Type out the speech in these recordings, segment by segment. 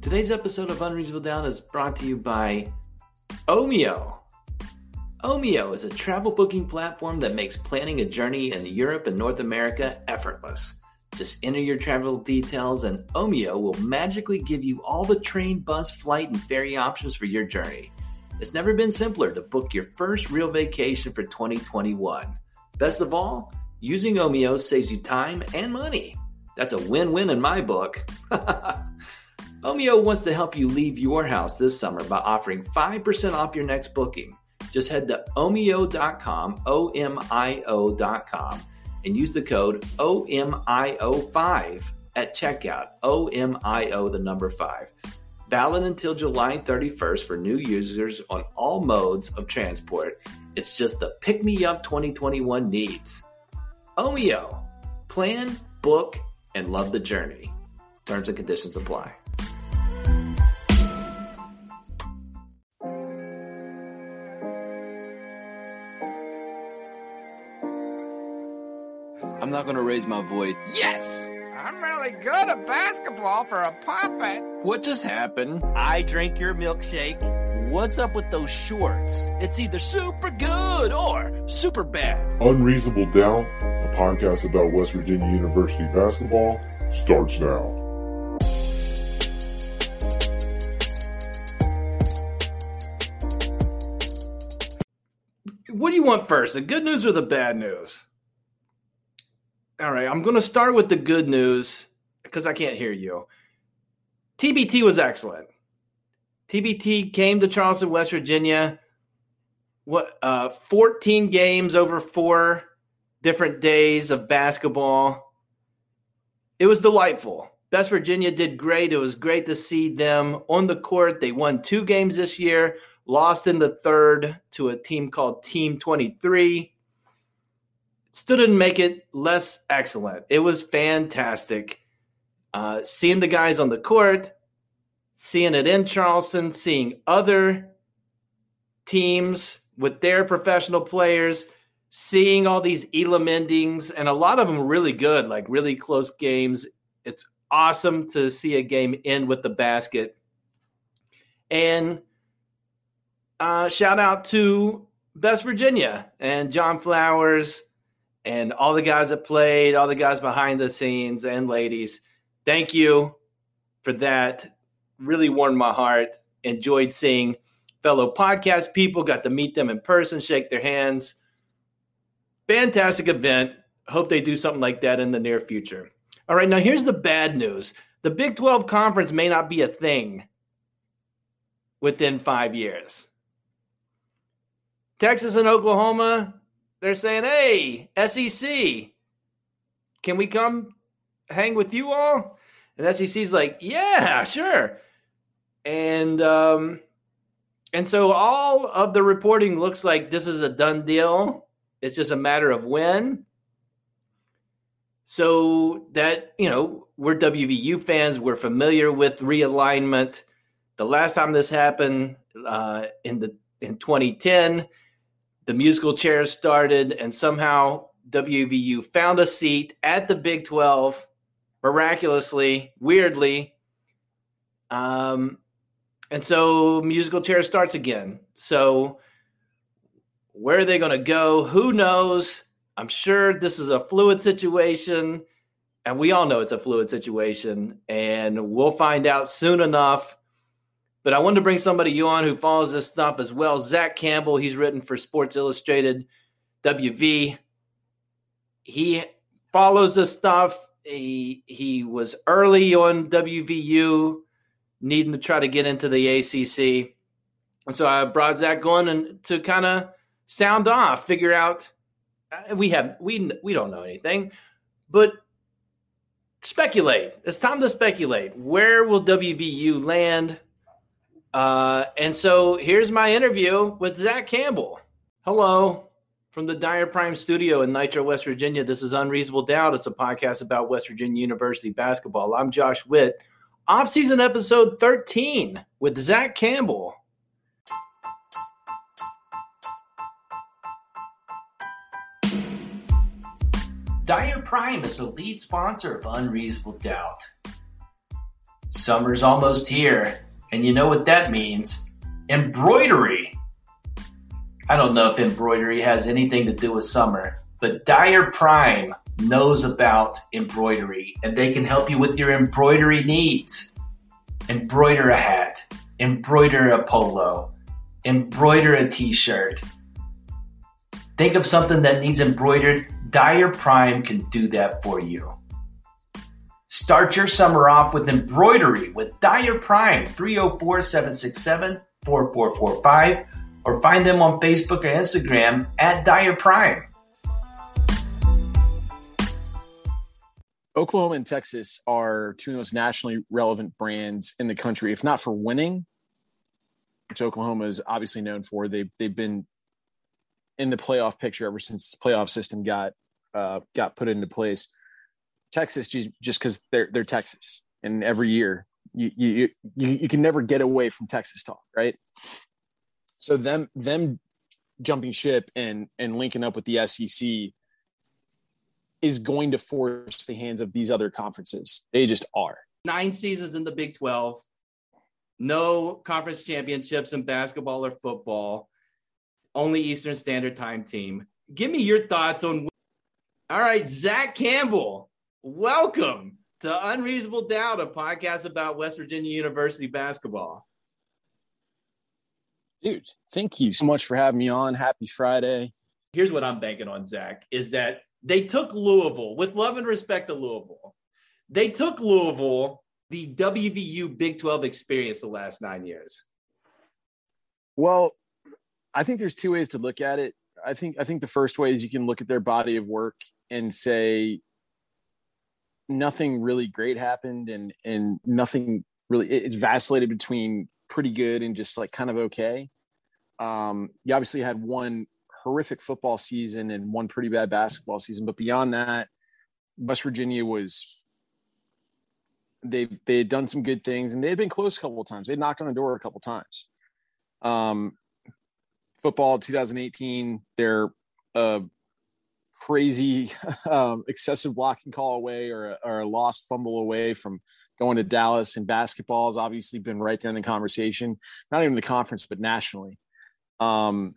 Today's episode of Unreasonable Doubt is brought to you by Omio. Omio is a travel booking platform that makes planning a journey in Europe and North America effortless. Just enter your travel details, and Omio will magically give you all the train, bus, flight, and ferry options for your journey. It's never been simpler to book your first real vacation for 2021. Best of all, using Omio saves you time and money. That's a win win in my book. Omio wants to help you leave your house this summer by offering 5% off your next booking. Just head to omio.com, O M I O.com, and use the code OMIO5 at checkout. OMIO, the number 5. Valid until July 31st for new users on all modes of transport. It's just the pick me up 2021 needs. Omio. Plan, book, and love the journey. Terms and conditions apply. I'm not gonna raise my voice. Yes! I'm really good at basketball for a puppet. What just happened? I drink your milkshake. What's up with those shorts? It's either super good or super bad. Unreasonable Doubt, a podcast about West Virginia University basketball, starts now. What do you want first, the good news or the bad news? All right, I'm going to start with the good news because I can't hear you. TBT was excellent. TBT came to Charleston, West Virginia. What uh 14 games over four different days of basketball. It was delightful. West Virginia did great. It was great to see them on the court. They won two games this year, lost in the third to a team called Team 23 still didn't make it less excellent. It was fantastic. Uh, seeing the guys on the court, seeing it in Charleston, seeing other teams with their professional players, seeing all these Elam endings, and a lot of them really good, like really close games. It's awesome to see a game end with the basket. And uh, shout out to West Virginia and John Flowers and all the guys that played, all the guys behind the scenes and ladies. Thank you for that. Really warmed my heart. Enjoyed seeing fellow podcast people, got to meet them in person, shake their hands. Fantastic event. Hope they do something like that in the near future. All right, now here's the bad news the Big 12 conference may not be a thing within five years. Texas and Oklahoma, they're saying, "Hey, SEC, can we come hang with you all?" And SEC's like, "Yeah, sure." And um, and so all of the reporting looks like this is a done deal. It's just a matter of when. So that you know, we're WVU fans. We're familiar with realignment. The last time this happened uh, in the in 2010 the musical chairs started, and somehow WVU found a seat at the Big 12 miraculously, weirdly. Um, and so musical chairs starts again. So where are they going to go? Who knows? I'm sure this is a fluid situation, and we all know it's a fluid situation, and we'll find out soon enough. But I wanted to bring somebody you on who follows this stuff as well. Zach Campbell, he's written for Sports Illustrated, WV. He follows this stuff. He he was early on WVU, needing to try to get into the ACC, and so I brought Zach on and to kind of sound off, figure out. uh, We have we we don't know anything, but speculate. It's time to speculate. Where will WVU land? Uh, and so here's my interview with Zach Campbell. Hello from the Dyer Prime Studio in Nitro, West Virginia. This is Unreasonable Doubt. It's a podcast about West Virginia University basketball. I'm Josh Witt. Off-season episode 13 with Zach Campbell. Dyer Prime is the lead sponsor of Unreasonable Doubt. Summer's almost here, and you know what that means embroidery. I don't know if embroidery has anything to do with summer, but Dyer Prime knows about embroidery and they can help you with your embroidery needs. Embroider a hat, embroider a polo, embroider a t shirt. Think of something that needs embroidered. Dyer Prime can do that for you. Start your summer off with embroidery with Dyer Prime 304 767 4445 or find them on Facebook or Instagram at Dyer Prime. Oklahoma and Texas are two of the most nationally relevant brands in the country, if not for winning, which Oklahoma is obviously known for. They've they've been in the playoff picture ever since the playoff system got uh, got put into place. Texas just because they're they're Texas, and every year you you you you can never get away from Texas talk, right? So them them jumping ship and and linking up with the SEC is going to force the hands of these other conferences. They just are. Nine seasons in the Big 12, no conference championships in basketball or football, only Eastern Standard Time team. Give me your thoughts on. All right, Zach Campbell, welcome to Unreasonable Doubt, a podcast about West Virginia University basketball. Dude, thank you so much for having me on. Happy Friday. Here's what I'm banking on, Zach, is that they took Louisville with love and respect to Louisville. They took Louisville, the WVU Big 12 experience the last nine years. Well, I think there's two ways to look at it. I think I think the first way is you can look at their body of work and say nothing really great happened and and nothing really it's vacillated between pretty good and just like kind of okay. Um, you obviously had one horrific football season and one pretty bad basketball season, but beyond that, West Virginia was they they had done some good things and they had been close a couple of times. They knocked on the door a couple of times. Um, football 2018, they're a crazy um, excessive blocking call away or, or a lost fumble away from going to Dallas. And basketball has obviously been right down the conversation, not even the conference, but nationally. Um,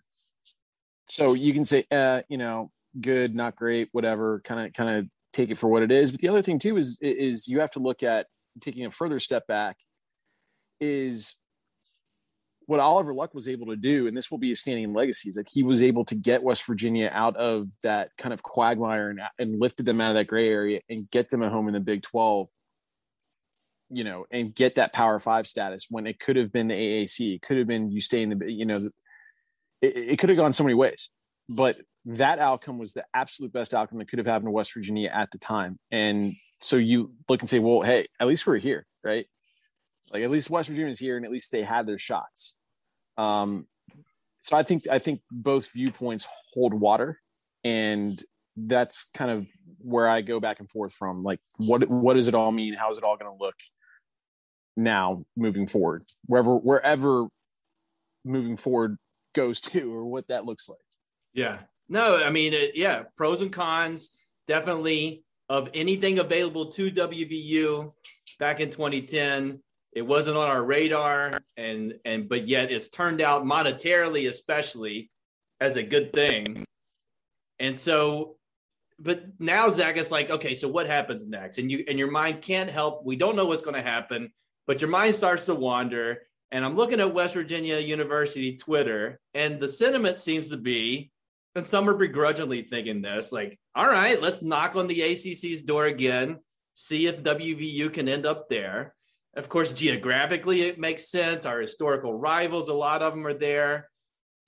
so you can say, uh, you know, good, not great, whatever, kind of, kind of take it for what it is. But the other thing too is, is you have to look at taking a further step back is what Oliver Luck was able to do, and this will be a standing legacy, is that he was able to get West Virginia out of that kind of quagmire and, and lifted them out of that gray area and get them at home in the Big 12, you know, and get that Power Five status when it could have been the AAC, it could have been you stay in the, you know, it, it could have gone so many ways, but that outcome was the absolute best outcome that could have happened to West Virginia at the time. And so you look and say, well, hey, at least we're here, right? Like at least West Virginia's here, and at least they had their shots. Um, so I think I think both viewpoints hold water, and that's kind of where I go back and forth from. Like, what what does it all mean? How is it all going to look now moving forward? Wherever wherever moving forward goes to, or what that looks like. Yeah. No, I mean, it, yeah, pros and cons definitely of anything available to WVU back in 2010. It wasn't on our radar, and and but yet it's turned out monetarily, especially, as a good thing. And so but now Zach is like, okay, so what happens next? And you and your mind can't help. We don't know what's going to happen, but your mind starts to wander. And I'm looking at West Virginia University Twitter, and the sentiment seems to be, and some are begrudgingly thinking this, like, all right, let's knock on the ACC's door again, see if WVU can end up there. Of course, geographically, it makes sense. Our historical rivals, a lot of them are there.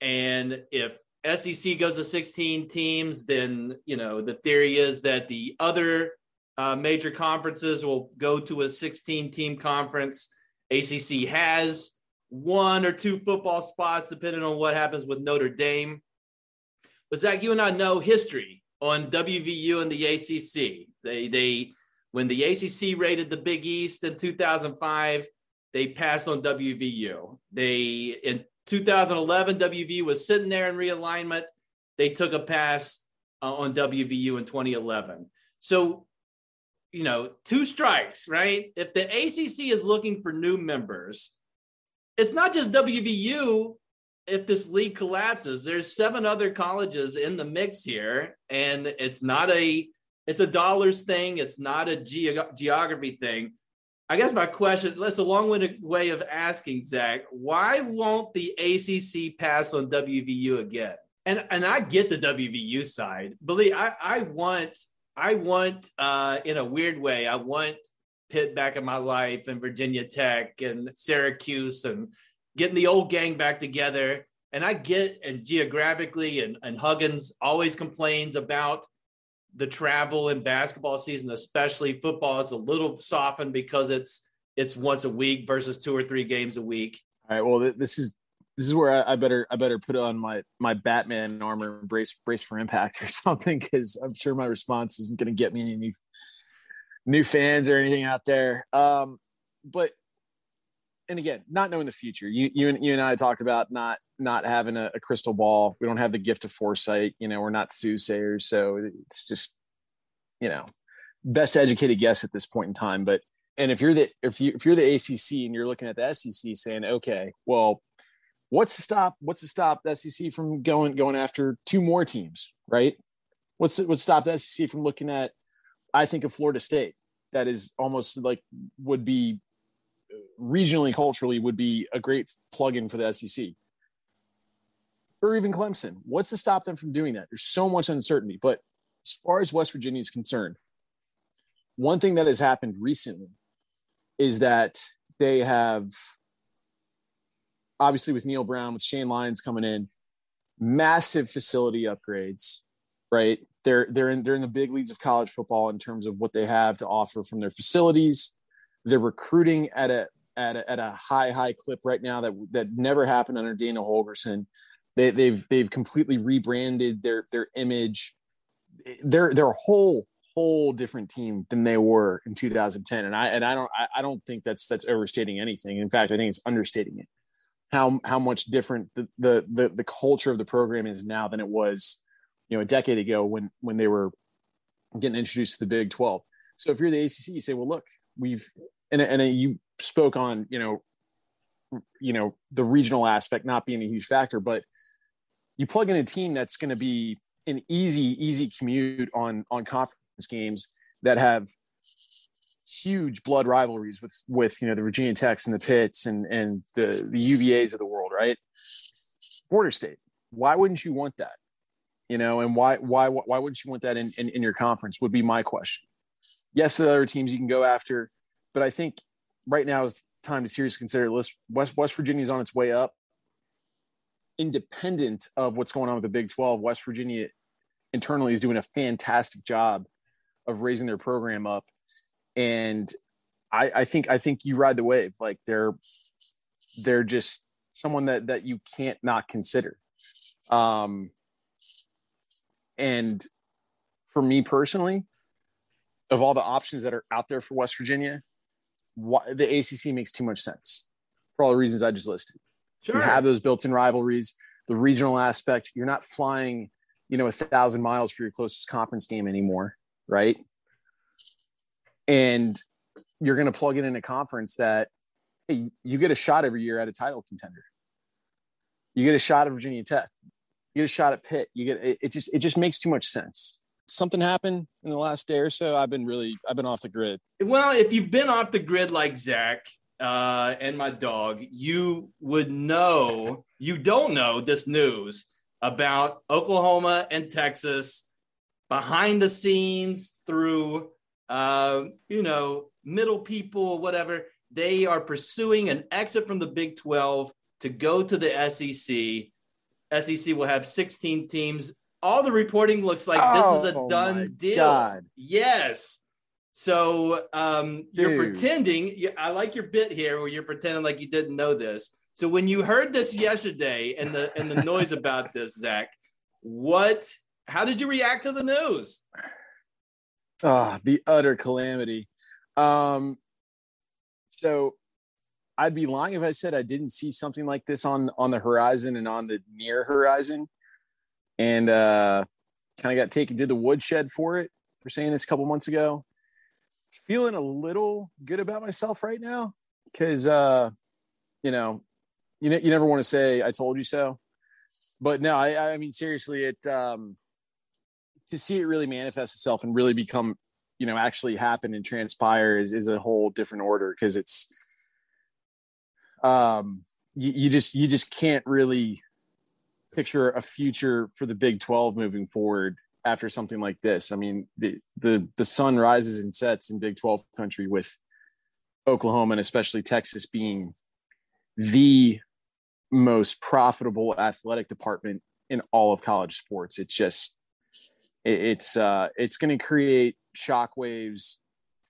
And if SEC goes to 16 teams, then you know the theory is that the other uh, major conferences will go to a 16 team conference. ACC has one or two football spots, depending on what happens with Notre Dame. But Zach, you and I know history on WVU and the ACC. They they when the ACC rated the Big East in 2005, they passed on WVU. They in 2011, WVU was sitting there in realignment. They took a pass uh, on WVU in 2011. So, you know, two strikes, right? If the ACC is looking for new members, it's not just WVU. If this league collapses, there's seven other colleges in the mix here, and it's not a it's a dollars thing. It's not a ge- geography thing. I guess my question, that's a long-winded way of asking, Zach, why won't the ACC pass on WVU again? And and I get the WVU side. Believe I, I want, I want uh, in a weird way, I want Pitt back in my life and Virginia Tech and Syracuse and getting the old gang back together. And I get and geographically and, and Huggins always complains about the travel in basketball season, especially football, is a little softened because it's it's once a week versus two or three games a week. All right. Well, this is this is where I, I better I better put on my my Batman armor, brace brace for impact or something, because I'm sure my response isn't going to get me any new new fans or anything out there. Um, but and again, not knowing the future. You you and you and I talked about not not having a, a, crystal ball. We don't have the gift of foresight. You know, we're not soothsayers, so it's just you know best educated guess at this point in time. But and if you're the if you if you're the ACC and you're looking at the SEC saying, okay, well, what's to stop what's to stop the SEC from going going after two more teams, right? What's what's stop the SEC from looking at? I think of Florida State. That is almost like would be regionally culturally would be a great plug-in for the SEC or even Clemson. What's to stop them from doing that? There's so much uncertainty. But as far as West Virginia is concerned, one thing that has happened recently is that they have obviously with Neal Brown, with Shane Lyons coming in, massive facility upgrades, right? They're they're in they're in the big leagues of college football in terms of what they have to offer from their facilities. They're recruiting at a at a, at a high high clip right now that that never happened under Dana Holgorsen. They, they've they've completely rebranded their their image. They're they're a whole whole different team than they were in 2010, and I and I don't I, I don't think that's that's overstating anything. In fact, I think it's understating it. How how much different the the the, the culture of the program is now than it was, you know, a decade ago when when they were getting introduced to the Big 12. So if you're the ACC, you say, well, look, we've and and you spoke on you know you know the regional aspect not being a huge factor, but you plug in a team that's going to be an easy easy commute on on conference games that have huge blood rivalries with with you know the Virginia Techs and the Pitts and and the the UVA's of the world, right? Border state. Why wouldn't you want that? You know, and why why why wouldn't you want that in in, in your conference? Would be my question. Yes, the other teams you can go after, but I think right now is time to seriously consider. West West Virginia is on its way up independent of what's going on with the Big 12, West Virginia internally is doing a fantastic job of raising their program up. And I, I think I think you ride the wave. Like they're they're just someone that that you can't not consider. Um and for me personally, of all the options that are out there for West Virginia, why, the ACC makes too much sense for all the reasons I just listed. Sure. You have those built-in rivalries, the regional aspect. You're not flying, you know, a thousand miles for your closest conference game anymore, right? And you're going to plug it in a conference that hey, you get a shot every year at a title contender. You get a shot at Virginia Tech. You get a shot at Pitt. You get it, it just it just makes too much sense. Something happened in the last day or so? I've been really, I've been off the grid. Well, if you've been off the grid like Zach uh, and my dog, you would know. You don't know this news about Oklahoma and Texas behind the scenes through, uh, you know, middle people, whatever. They are pursuing an exit from the Big 12 to go to the SEC. SEC will have 16 teams. All the reporting looks like oh, this is a oh done deal. God. Yes. So um, you're pretending. I like your bit here where you're pretending like you didn't know this. So when you heard this yesterday and the and the noise about this, Zach, what? How did you react to the news? Ah, oh, the utter calamity. Um, so I'd be lying if I said I didn't see something like this on on the horizon and on the near horizon, and uh, kind of got taken to the woodshed for it for saying this a couple months ago. Feeling a little good about myself right now because uh, you know, you you never want to say I told you so, but no, I I mean seriously, it um, to see it really manifest itself and really become you know actually happen and transpire is is a whole different order because it's um you, you just you just can't really picture a future for the Big 12 moving forward after something like this. I mean, the the the sun rises and sets in Big 12 country with Oklahoma and especially Texas being the most profitable athletic department in all of college sports. It's just it's uh it's going to create shockwaves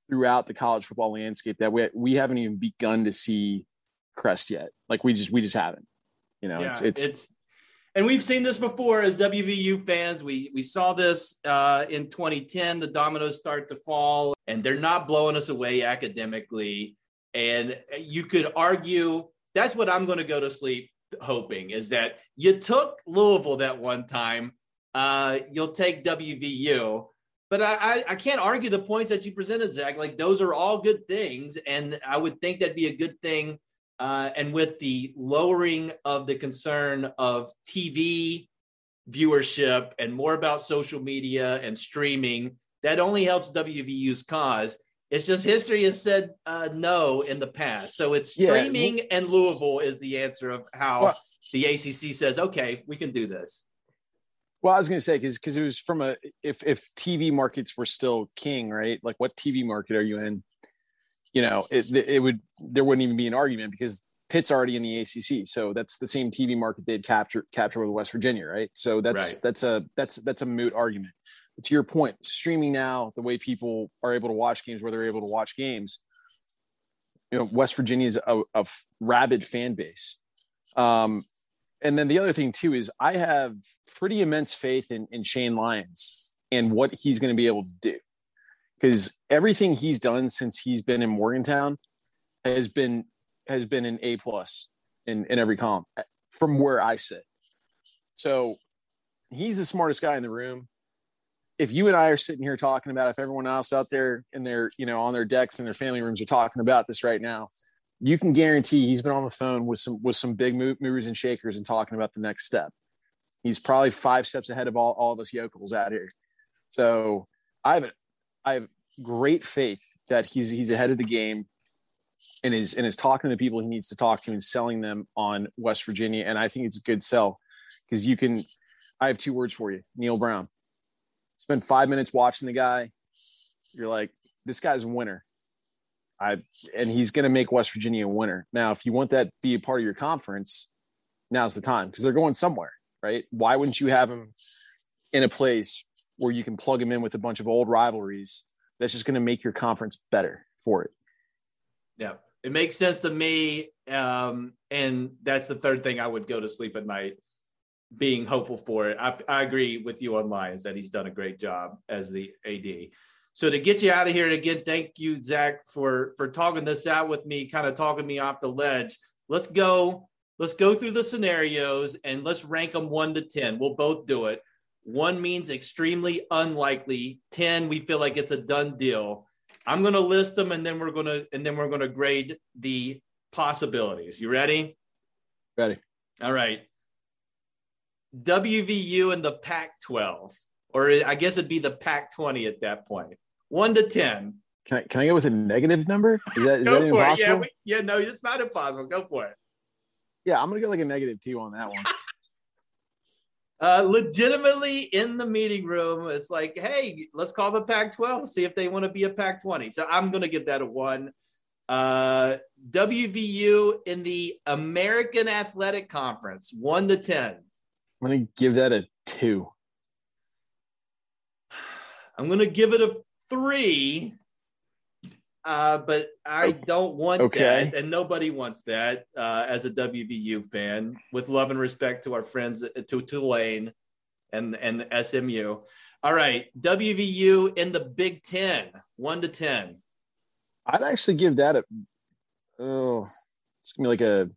throughout the college football landscape that we we haven't even begun to see crest yet. Like we just we just haven't. You know, yeah, it's, it's it's and we've seen this before as WVU fans. We we saw this uh, in 2010. The dominoes start to fall, and they're not blowing us away academically. And you could argue that's what I'm going to go to sleep hoping is that you took Louisville that one time. Uh, you'll take WVU but I, I, can't argue the points that you presented, Zach. Like those are all good things, and I would think that'd be a good thing. Uh, and with the lowering of the concern of TV viewership and more about social media and streaming, that only helps WVU's cause. It's just history has said uh, no in the past. So it's streaming yeah. and Louisville is the answer of how well, the ACC says, okay, we can do this. Well, I was going to say because because it was from a if if TV markets were still king, right? Like, what TV market are you in? You know, it it would there wouldn't even be an argument because Pitt's already in the ACC, so that's the same TV market they'd capture capture with West Virginia, right? So that's right. that's a that's that's a moot argument. But to your point, streaming now, the way people are able to watch games, where they're able to watch games, you know, West Virginia is a, a rabid fan base. Um, and then the other thing too is I have pretty immense faith in, in Shane Lyons and what he's going to be able to do. Because everything he's done since he's been in Morgantown has been has been an A plus in, in every column eh, from where I sit. So he's the smartest guy in the room. If you and I are sitting here talking about if everyone else out there in their, you know, on their decks and their family rooms are talking about this right now, you can guarantee he's been on the phone with some with some big movers and shakers and talking about the next step. He's probably five steps ahead of all, all of us yokels out here. So I have I have great faith that he's he's ahead of the game and is and is talking to people he needs to talk to and selling them on West Virginia. And I think it's a good sell because you can I have two words for you, Neal Brown. Spend five minutes watching the guy. You're like, this guy's a winner. I and he's going to make West Virginia a winner. Now, if you want that to be a part of your conference, now's the time because they're going somewhere, right? Why wouldn't you have him in a place where you can plug him in with a bunch of old rivalries? That's just going to make your conference better for it. Yeah, it makes sense to me, um, and that's the third thing I would go to sleep at night being hopeful for it. I, I agree with you on Lyons that he's done a great job as the AD. So to get you out of here, again, thank you, Zach, for for talking this out with me, kind of talking me off the ledge. Let's go. Let's go through the scenarios and let's rank them one to ten. We'll both do it. One means extremely unlikely. Ten, we feel like it's a done deal. I'm going to list them, and then we're going to and then we're going to grade the possibilities. You ready? Ready. All right. WVU and the Pac-12 or I guess it'd be the Pac 20 at that point. One to 10. Can I, can I go with a negative number? Is that, is that impossible? Yeah, we, yeah, no, it's not impossible. Go for it. yeah, I'm going to go like a negative two on that one. Uh, legitimately in the meeting room, it's like, hey, let's call the Pac 12, see if they want to be a Pac 20. So I'm going to give that a one. Uh, WVU in the American Athletic Conference, one to 10. I'm going to give that a two. I'm going to give it a three. Uh, but I don't want Okay. that, and nobody wants that. Uh, as a WVU fan, with love and respect to our friends to Tulane and and SMU. All right, WVU in the Big Ten, one to ten. I'd actually give that a oh, it's gonna be like a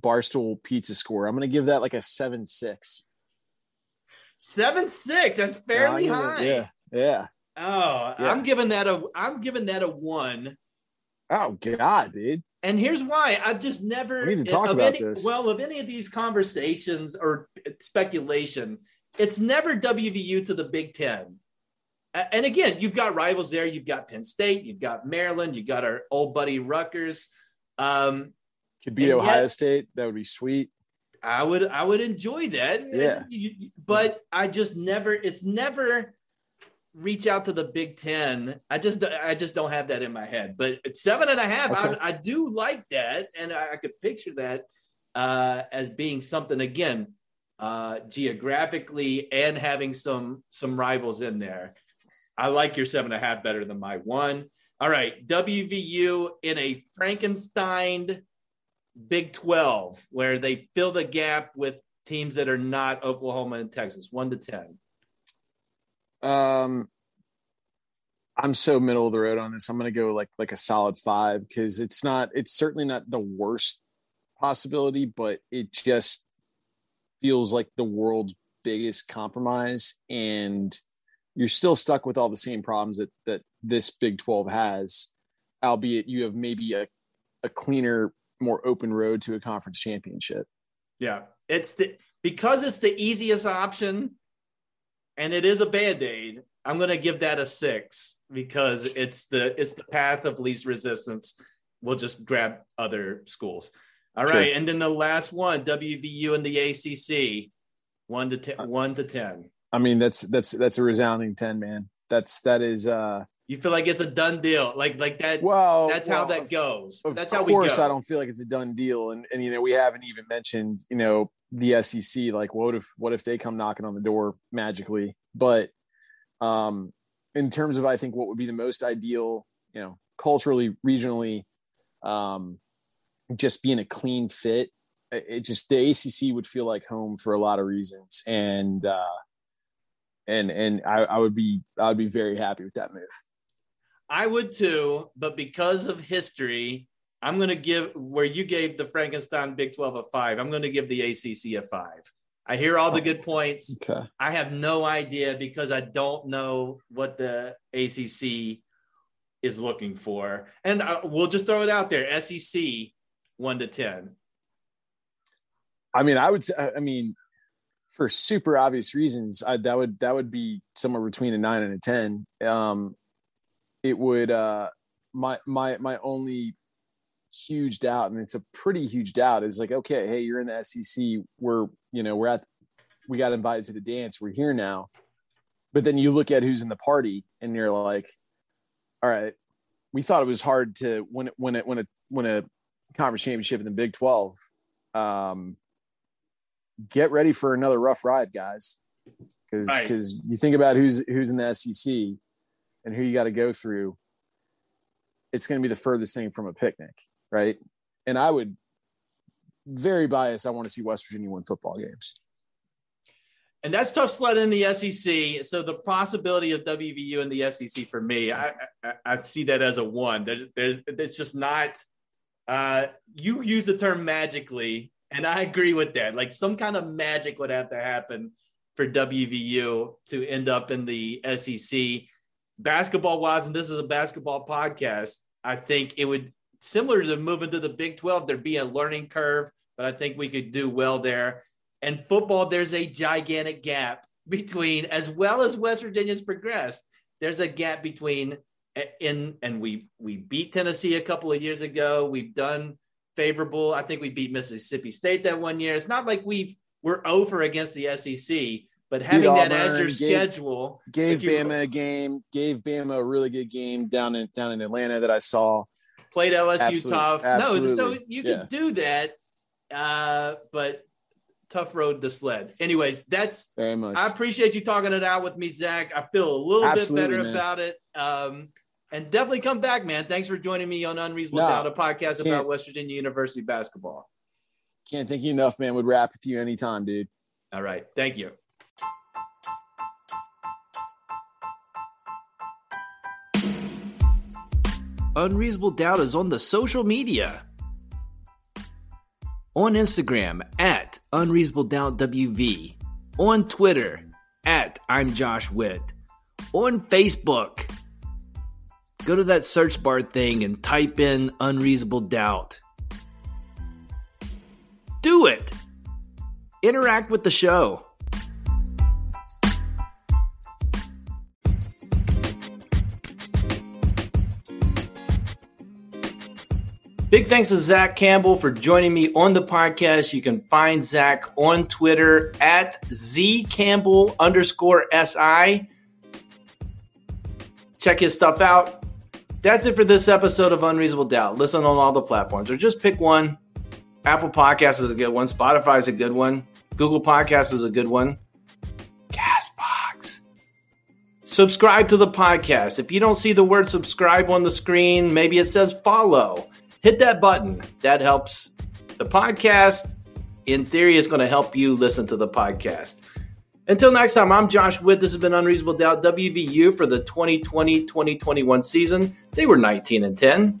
barstool pizza score. I'm gonna give that like a seven six. Seven six. That's fairly high. Yeah, yeah. Oh, Yeah. I'm giving that a I'm giving that a one. Oh god, dude. And here's why I've just never We need to talk about any, this. Well, of any of these conversations or speculation, it's never WVU to the Big Ten. And again, you've got rivals there. You've got Penn State, you've got Maryland, you've got our old buddy Rutgers. Um, Could beat Ohio yet- State. That would be sweet. I would I would enjoy that. Yeah. But I just never it's never reach out to the Big Ten. I just I just don't have that in my head. But it's seven and a half. Okay. I, I do like that, and I, I could picture that uh, as being something again uh, geographically and having some some rivals in there. I like your seven and a half better than my one. All right, WVU in a Frankenstein Big 12, where they fill the gap with teams that are not Oklahoma and Texas, one to 10. Um, I'm so middle of the road on this. I'm gonna go like like a solid five because it's not. It's certainly not the worst possibility, but it just feels like the world's biggest compromise, and you're still stuck with all the same problems that that this Big 12 has, albeit you have maybe a a cleaner, more open road to a conference championship. Yeah. It's the because it's the easiest option and it is a band-aid, I'm gonna give that a six because it's the it's the path of least resistance. We'll just grab other schools. All Sure. right, and then the last one, WVU and the ACC, one to ten, one to ten. I mean, that's that's that's a resounding ten, man. That's that is. uh You feel like it's a done deal, like like that. Well, that's how that goes. Of That's how we course, go. I don't feel like it's a done deal, and and you know we haven't even mentioned you know the SEC. Like, what if what if they come knocking on the door magically? But um, in terms of I think what would be the most ideal, you know, culturally, regionally, um, just being a clean fit. It just the ACC would feel like home for a lot of reasons, and uh, and and I, I would be I would be very happy with that move. I would too, but because of history, I'm going to give where you gave the Frankenstein Big 12 a five. I'm going to give the ACC a five. I hear all the good points. Okay. I have no idea because I don't know what the ACC is looking for. And uh, we'll just throw it out there SEC one to 10. I mean, I would say, I mean, for super obvious reasons, I, that would that would be somewhere between a nine and a ten. Um, it would uh, my my my only huge doubt, and it's a pretty huge doubt, is like, okay, hey, you're in the SEC. We're you know we're at we got invited to the dance. We're here now, but then you look at who's in the party, and you're like, all right, we thought it was hard to win win it when a win a conference championship in the Big Twelve. Um, get ready for another rough ride, guys. Because Right. because you think about who's who's in the SEC and who you got to go through. It's going to be the furthest thing from a picnic, right? And I would very biased. I want to see West Virginia win football games. And that's tough sledding in the SEC. So the possibility of WVU in the SEC for me, I, I, I see that as a one. There's, there's, it's just not. Uh, you use the term magically, and I agree with that. Like some kind of magic would have to happen for WVU to end up in the SEC. Basketball wise, and this is a basketball podcast, I think it would similar to moving to the Big 12, there'd be a learning curve, but I think we could do well there. And football, there's a gigantic gap between, as well as West Virginia's progressed, there's a gap between eh, in and we we beat Tennessee a couple of years ago. We've done favorable. I think we beat Mississippi State that one year. It's not like we've we're over against the SEC, but having that as your gave, schedule gave you, Bama a game, gave Bama a really good game down in down in Atlanta that I saw. Played LSU tough. Absolutely. No, so you can Yeah. do that, uh, but tough road to sled. Anyways, that's Very much. I appreciate you talking it out with me, Zach. I feel a little Absolutely, bit better man. about it. Um, and definitely come back, man. Thanks for joining me on Unreasonable No, Doubt, a podcast about West Virginia University basketball. Can't thank you enough, man. Would rap with you anytime, dude. All right. Thank you. Unreasonable Doubt is on the social media. On Instagram at Unreasonable Doubt WV. On Twitter at I'm Josh Witt. On Facebook. Go to that search bar thing and type in Unreasonable Doubt. Do it. Interact with the show. Big thanks to Zach Campbell for joining me on the podcast. You can find Zach on Twitter at zcampbell underscore si. Check his stuff out. That's it for this episode of Unreasonable Doubt. Listen on all the platforms, or just pick one. Apple Podcasts is a good one. Spotify is a good one. Google Podcasts is a good one. Castbox. Subscribe to the podcast. If you don't see the word subscribe on the screen, maybe it says follow. Hit that button. That helps the podcast. In theory, is going to help you listen to the podcast. Until next time, I'm Josh Witt. This has been Unreasonable Doubt WVU for the 2020 2021 season. They were 19 and 10.